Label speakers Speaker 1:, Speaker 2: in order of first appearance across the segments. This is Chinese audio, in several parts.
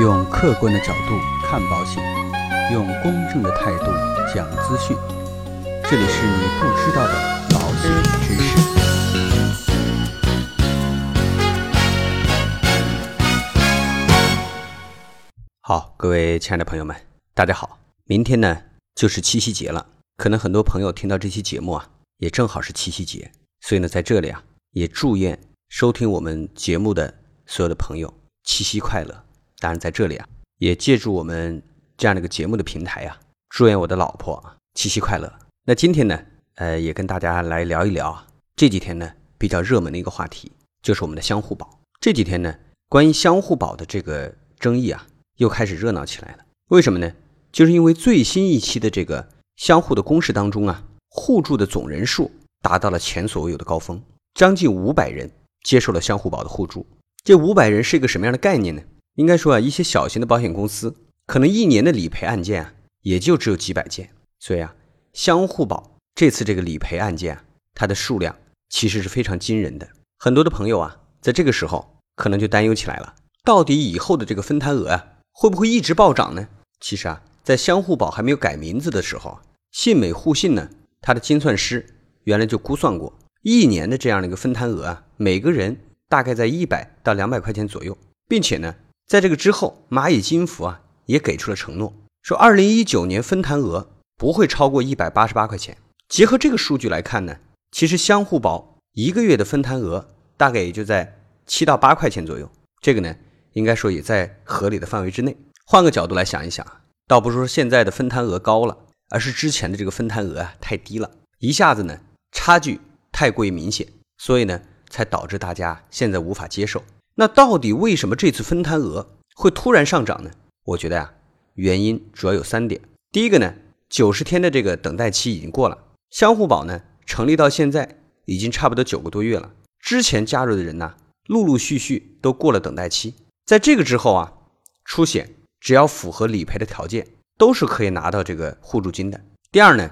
Speaker 1: 用客观的角度看保险，用公正的态度讲资讯。这里是你不知道的保险知识。好，各位亲爱的朋友们，大家好。明天呢就是七夕节了，可能很多朋友听到这期节目啊，也正好是七夕节，所以呢，在这里啊，也祝愿收听我们节目的所有的朋友七夕快乐。当然，在这里啊，也借助我们这样的一个节目的平台啊，祝愿我的老婆七夕快乐。那今天呢，呃，也跟大家来聊一聊啊，这几天呢比较热门的一个话题，就是我们的相互保。这几天呢，关于相互保的这个争议啊，又开始热闹起来了。为什么呢？就是因为最新一期的这个相互的公示当中啊，互助的总人数达到了前所未有的高峰，将近五百人接受了相互保的互助。这五百人是一个什么样的概念呢？应该说啊，一些小型的保险公司可能一年的理赔案件啊，也就只有几百件。所以啊，相互保这次这个理赔案件啊，它的数量其实是非常惊人的。很多的朋友啊，在这个时候可能就担忧起来了：到底以后的这个分摊额啊，会不会一直暴涨呢？其实啊。在相互保还没有改名字的时候，信美互信呢，它的精算师原来就估算过一年的这样的一个分摊额啊，每个人大概在一百到两百块钱左右，并且呢，在这个之后，蚂蚁金服啊也给出了承诺，说二零一九年分摊额不会超过一百八十八块钱。结合这个数据来看呢，其实相互保一个月的分摊额大概也就在七到八块钱左右，这个呢，应该说也在合理的范围之内。换个角度来想一想。倒不是说现在的分摊额高了，而是之前的这个分摊额啊太低了，一下子呢差距太过于明显，所以呢才导致大家现在无法接受。那到底为什么这次分摊额会突然上涨呢？我觉得呀，原因主要有三点。第一个呢，九十天的这个等待期已经过了，相互保呢成立到现在已经差不多九个多月了，之前加入的人呢陆陆续续都过了等待期，在这个之后啊出险。只要符合理赔的条件，都是可以拿到这个互助金的。第二呢，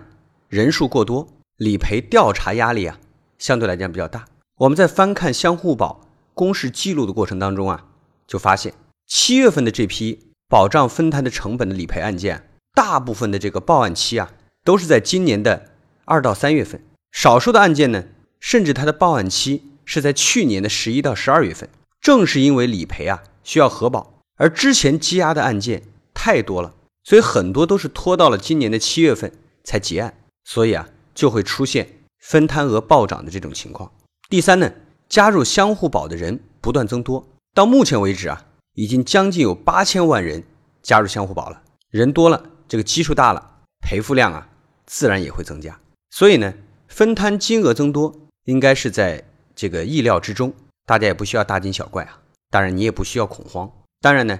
Speaker 1: 人数过多，理赔调查压力啊，相对来讲比较大。我们在翻看相互保公示记录的过程当中啊，就发现七月份的这批保障分摊的成本的理赔案件，大部分的这个报案期啊，都是在今年的二到三月份。少数的案件呢，甚至它的报案期是在去年的十一到十二月份。正是因为理赔啊需要核保。而之前积压的案件太多了，所以很多都是拖到了今年的七月份才结案，所以啊就会出现分摊额暴涨的这种情况。第三呢，加入相互保的人不断增多，到目前为止啊，已经将近有八千万人加入相互保了。人多了，这个基数大了，赔付量啊自然也会增加。所以呢，分摊金额增多应该是在这个意料之中，大家也不需要大惊小怪啊。当然，你也不需要恐慌。当然呢，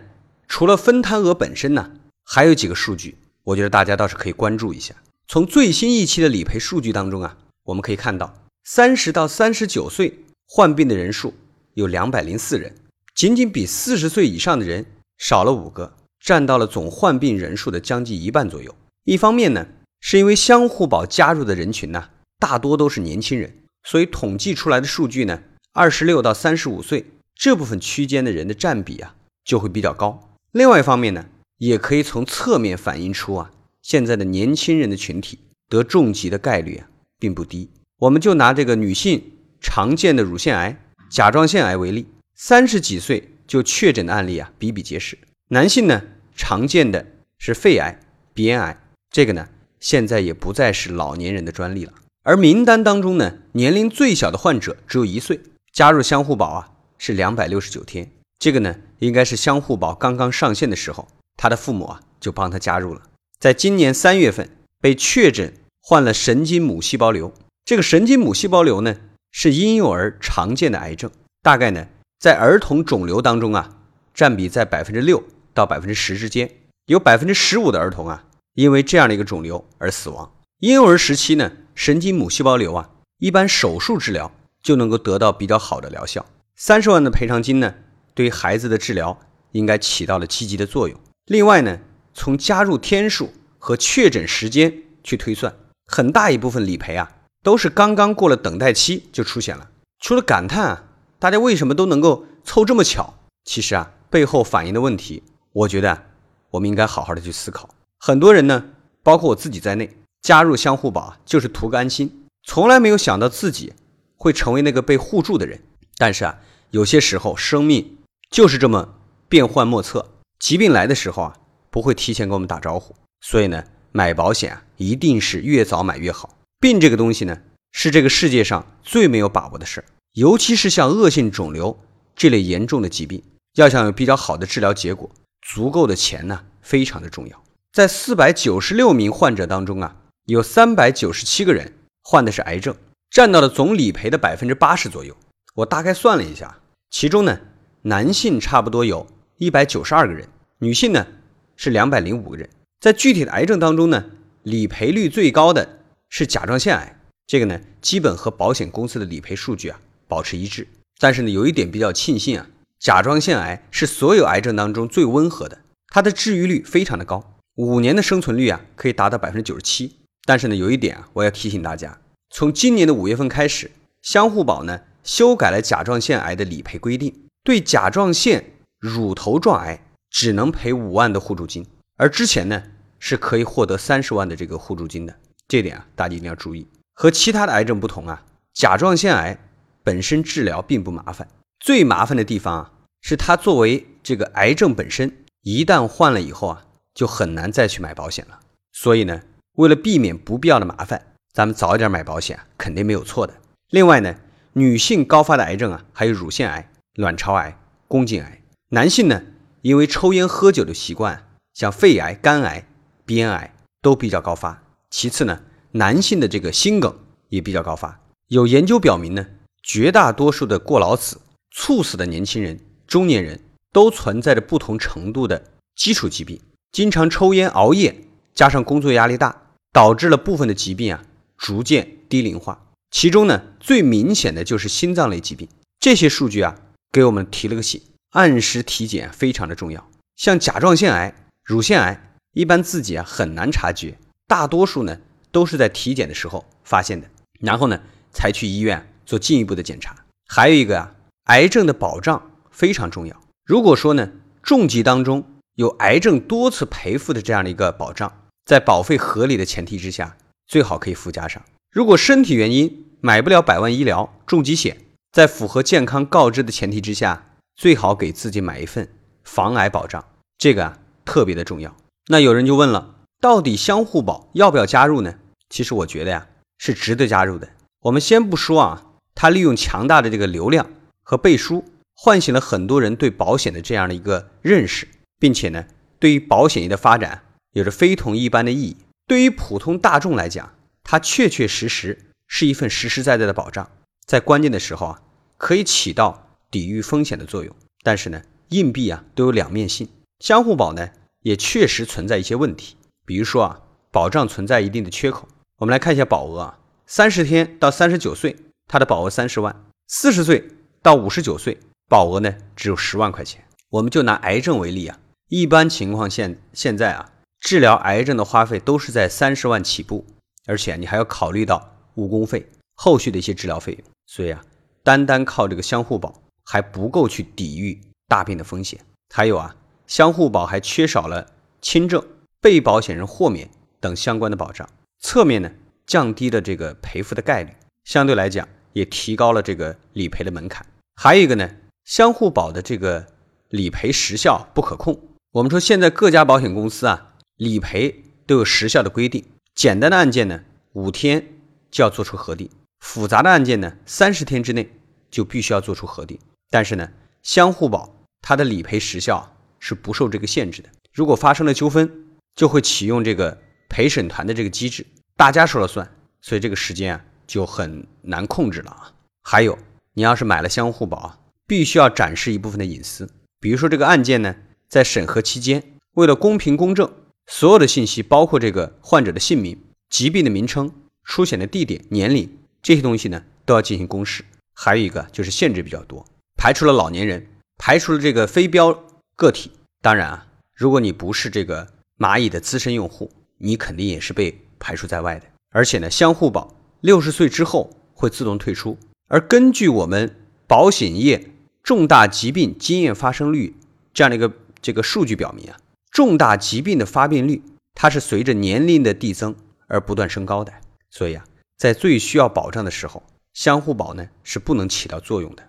Speaker 1: 除了分摊额本身呢，还有几个数据，我觉得大家倒是可以关注一下。从最新一期的理赔数据当中啊，我们可以看到，三十到三十九岁患病的人数有两百零四人，仅仅比四十岁以上的人少了五个，占到了总患病人数的将近一半左右。一方面呢，是因为相互保加入的人群呢，大多都是年轻人，所以统计出来的数据呢，二十六到三十五岁这部分区间的人的占比啊。就会比较高。另外一方面呢，也可以从侧面反映出啊，现在的年轻人的群体得重疾的概率啊并不低。我们就拿这个女性常见的乳腺癌、甲状腺癌为例，三十几岁就确诊的案例啊比比皆是。男性呢，常见的是肺癌、鼻咽癌，这个呢现在也不再是老年人的专利了。而名单当中呢，年龄最小的患者只有一岁，加入相互保啊是两百六十九天。这个呢，应该是相互保刚刚上线的时候，他的父母啊就帮他加入了。在今年三月份被确诊患了神经母细胞瘤。这个神经母细胞瘤呢，是婴幼儿常见的癌症，大概呢在儿童肿瘤当中啊，占比在百分之六到百分之十之间。有百分之十五的儿童啊，因为这样的一个肿瘤而死亡。婴幼儿时期呢，神经母细胞瘤啊，一般手术治疗就能够得到比较好的疗效。三十万的赔偿金呢？对于孩子的治疗应该起到了积极的作用。另外呢，从加入天数和确诊时间去推算，很大一部分理赔啊都是刚刚过了等待期就出现了。除了感叹啊，大家为什么都能够凑这么巧？其实啊，背后反映的问题我觉得我们应该好好的去思考。很多人呢，包括我自己在内，加入相互保就是图个安心，从来没有想到自己会成为那个被护住的人。但是啊，有些时候生命就是这么变幻莫测，疾病来的时候啊，不会提前跟我们打招呼。所以呢，买保险啊，一定是越早买越好。病这个东西呢，是这个世界上最没有把握的事，尤其是像恶性肿瘤这类严重的疾病，要想有比较好的治疗结果，足够的钱呢，非常的重要。在四百九十六名患者当中啊，有三百九十七个人患的是癌症，占到了总理赔的百分之八十左右。我大概算了一下，其中呢，男性差不多有一百九十二个人，女性呢是两百零五个人。在具体的癌症当中呢，理赔率最高的是甲状腺癌，这个呢基本和保险公司的理赔数据啊保持一致。但是呢，有一点比较庆幸啊，甲状腺癌是所有癌症当中最温和的，它的治愈率非常的高，五年的生存率啊可以达到百分之九十七。但是呢，有一点啊，我要提醒大家，从今年的五月份开始，相互保呢。修改了甲状腺癌的理赔规定，对甲状腺乳头状癌只能赔五万的互助金，而之前呢是可以获得三十万的这个互助金的。这点啊，大家一定要注意。和其他的癌症不同啊，甲状腺癌本身治疗并不麻烦，最麻烦的地方啊是它作为这个癌症本身，一旦患了以后啊，就很难再去买保险了。所以呢，为了避免不必要的麻烦，咱们早一点买保险肯定没有错的。另外呢。女性高发的癌症啊，还有乳腺癌、卵巢癌、宫颈癌。男性呢，因为抽烟喝酒的习惯，像肺癌、肝癌、鼻咽癌都比较高发。其次呢，男性的这个心梗也比较高发。有研究表明呢，绝大多数的过劳死、猝死的年轻人、中年人都存在着不同程度的基础疾病。经常抽烟、熬夜，加上工作压力大，导致了部分的疾病啊逐渐低龄化。其中呢，最明显的就是心脏类疾病。这些数据啊，给我们提了个醒：按时体检非常的重要。像甲状腺癌、乳腺癌，一般自己啊很难察觉，大多数呢都是在体检的时候发现的，然后呢才去医院做进一步的检查。还有一个啊，癌症的保障非常重要。如果说呢，重疾当中有癌症多次赔付的这样的一个保障，在保费合理的前提之下，最好可以附加上。如果身体原因买不了百万医疗重疾险，在符合健康告知的前提之下，最好给自己买一份防癌保障，这个啊特别的重要。那有人就问了，到底相互保要不要加入呢？其实我觉得呀，是值得加入的。我们先不说啊，它利用强大的这个流量和背书，唤醒了很多人对保险的这样的一个认识，并且呢，对于保险业的发展有着非同一般的意义。对于普通大众来讲，它确确实实是一份实实在在的保障，在关键的时候啊，可以起到抵御风险的作用。但是呢，硬币啊都有两面性，相互保呢也确实存在一些问题。比如说啊，保障存在一定的缺口。我们来看一下保额啊，三十天到三十九岁，它的保额三十万；四十岁到五十九岁，保额呢只有十万块钱。我们就拿癌症为例啊，一般情况现现在啊，治疗癌症的花费都是在三十万起步。而且你还要考虑到误工费、后续的一些治疗费用，所以啊，单单靠这个相互保还不够去抵御大病的风险。还有啊，相互保还缺少了轻症、被保险人豁免等相关的保障，侧面呢降低了这个赔付的概率，相对来讲也提高了这个理赔的门槛。还有一个呢，相互保的这个理赔时效不可控。我们说现在各家保险公司啊，理赔都有时效的规定。简单的案件呢，五天就要做出核定；复杂的案件呢，三十天之内就必须要做出核定。但是呢，相互保它的理赔时效是不受这个限制的。如果发生了纠纷，就会启用这个陪审团的这个机制，大家说了算，所以这个时间啊就很难控制了啊。还有，你要是买了相互保啊，必须要展示一部分的隐私，比如说这个案件呢，在审核期间，为了公平公正。所有的信息，包括这个患者的姓名、疾病的名称、出险的地点、年龄这些东西呢，都要进行公示。还有一个就是限制比较多，排除了老年人，排除了这个非标个体。当然啊，如果你不是这个蚂蚁的资深用户，你肯定也是被排除在外的。而且呢，相互保六十岁之后会自动退出。而根据我们保险业重大疾病经验发生率这样的一个。这个数据表明啊，重大疾病的发病率它是随着年龄的递增而不断升高的。所以啊，在最需要保障的时候，相互保呢是不能起到作用的。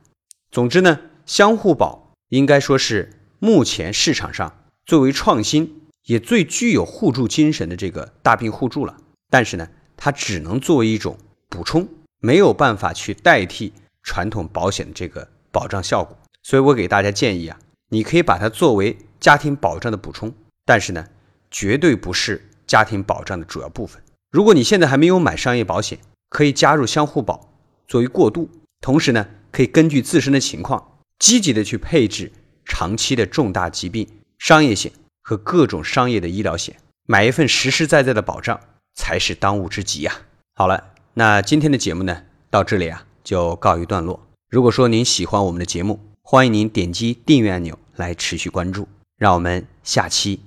Speaker 1: 总之呢，相互保应该说是目前市场上最为创新也最具有互助精神的这个大病互助了。但是呢，它只能作为一种补充，没有办法去代替传统保险的这个保障效果。所以我给大家建议啊，你可以把它作为家庭保障的补充，但是呢，绝对不是家庭保障的主要部分。如果你现在还没有买商业保险，可以加入相互保作为过渡，同时呢，可以根据自身的情况，积极的去配置长期的重大疾病商业险和各种商业的医疗险，买一份实实在在的保障才是当务之急呀。好了，那今天的节目呢，到这里啊就告一段落。如果说您喜欢我们的节目，欢迎您点击订阅按钮来持续关注，让我们下期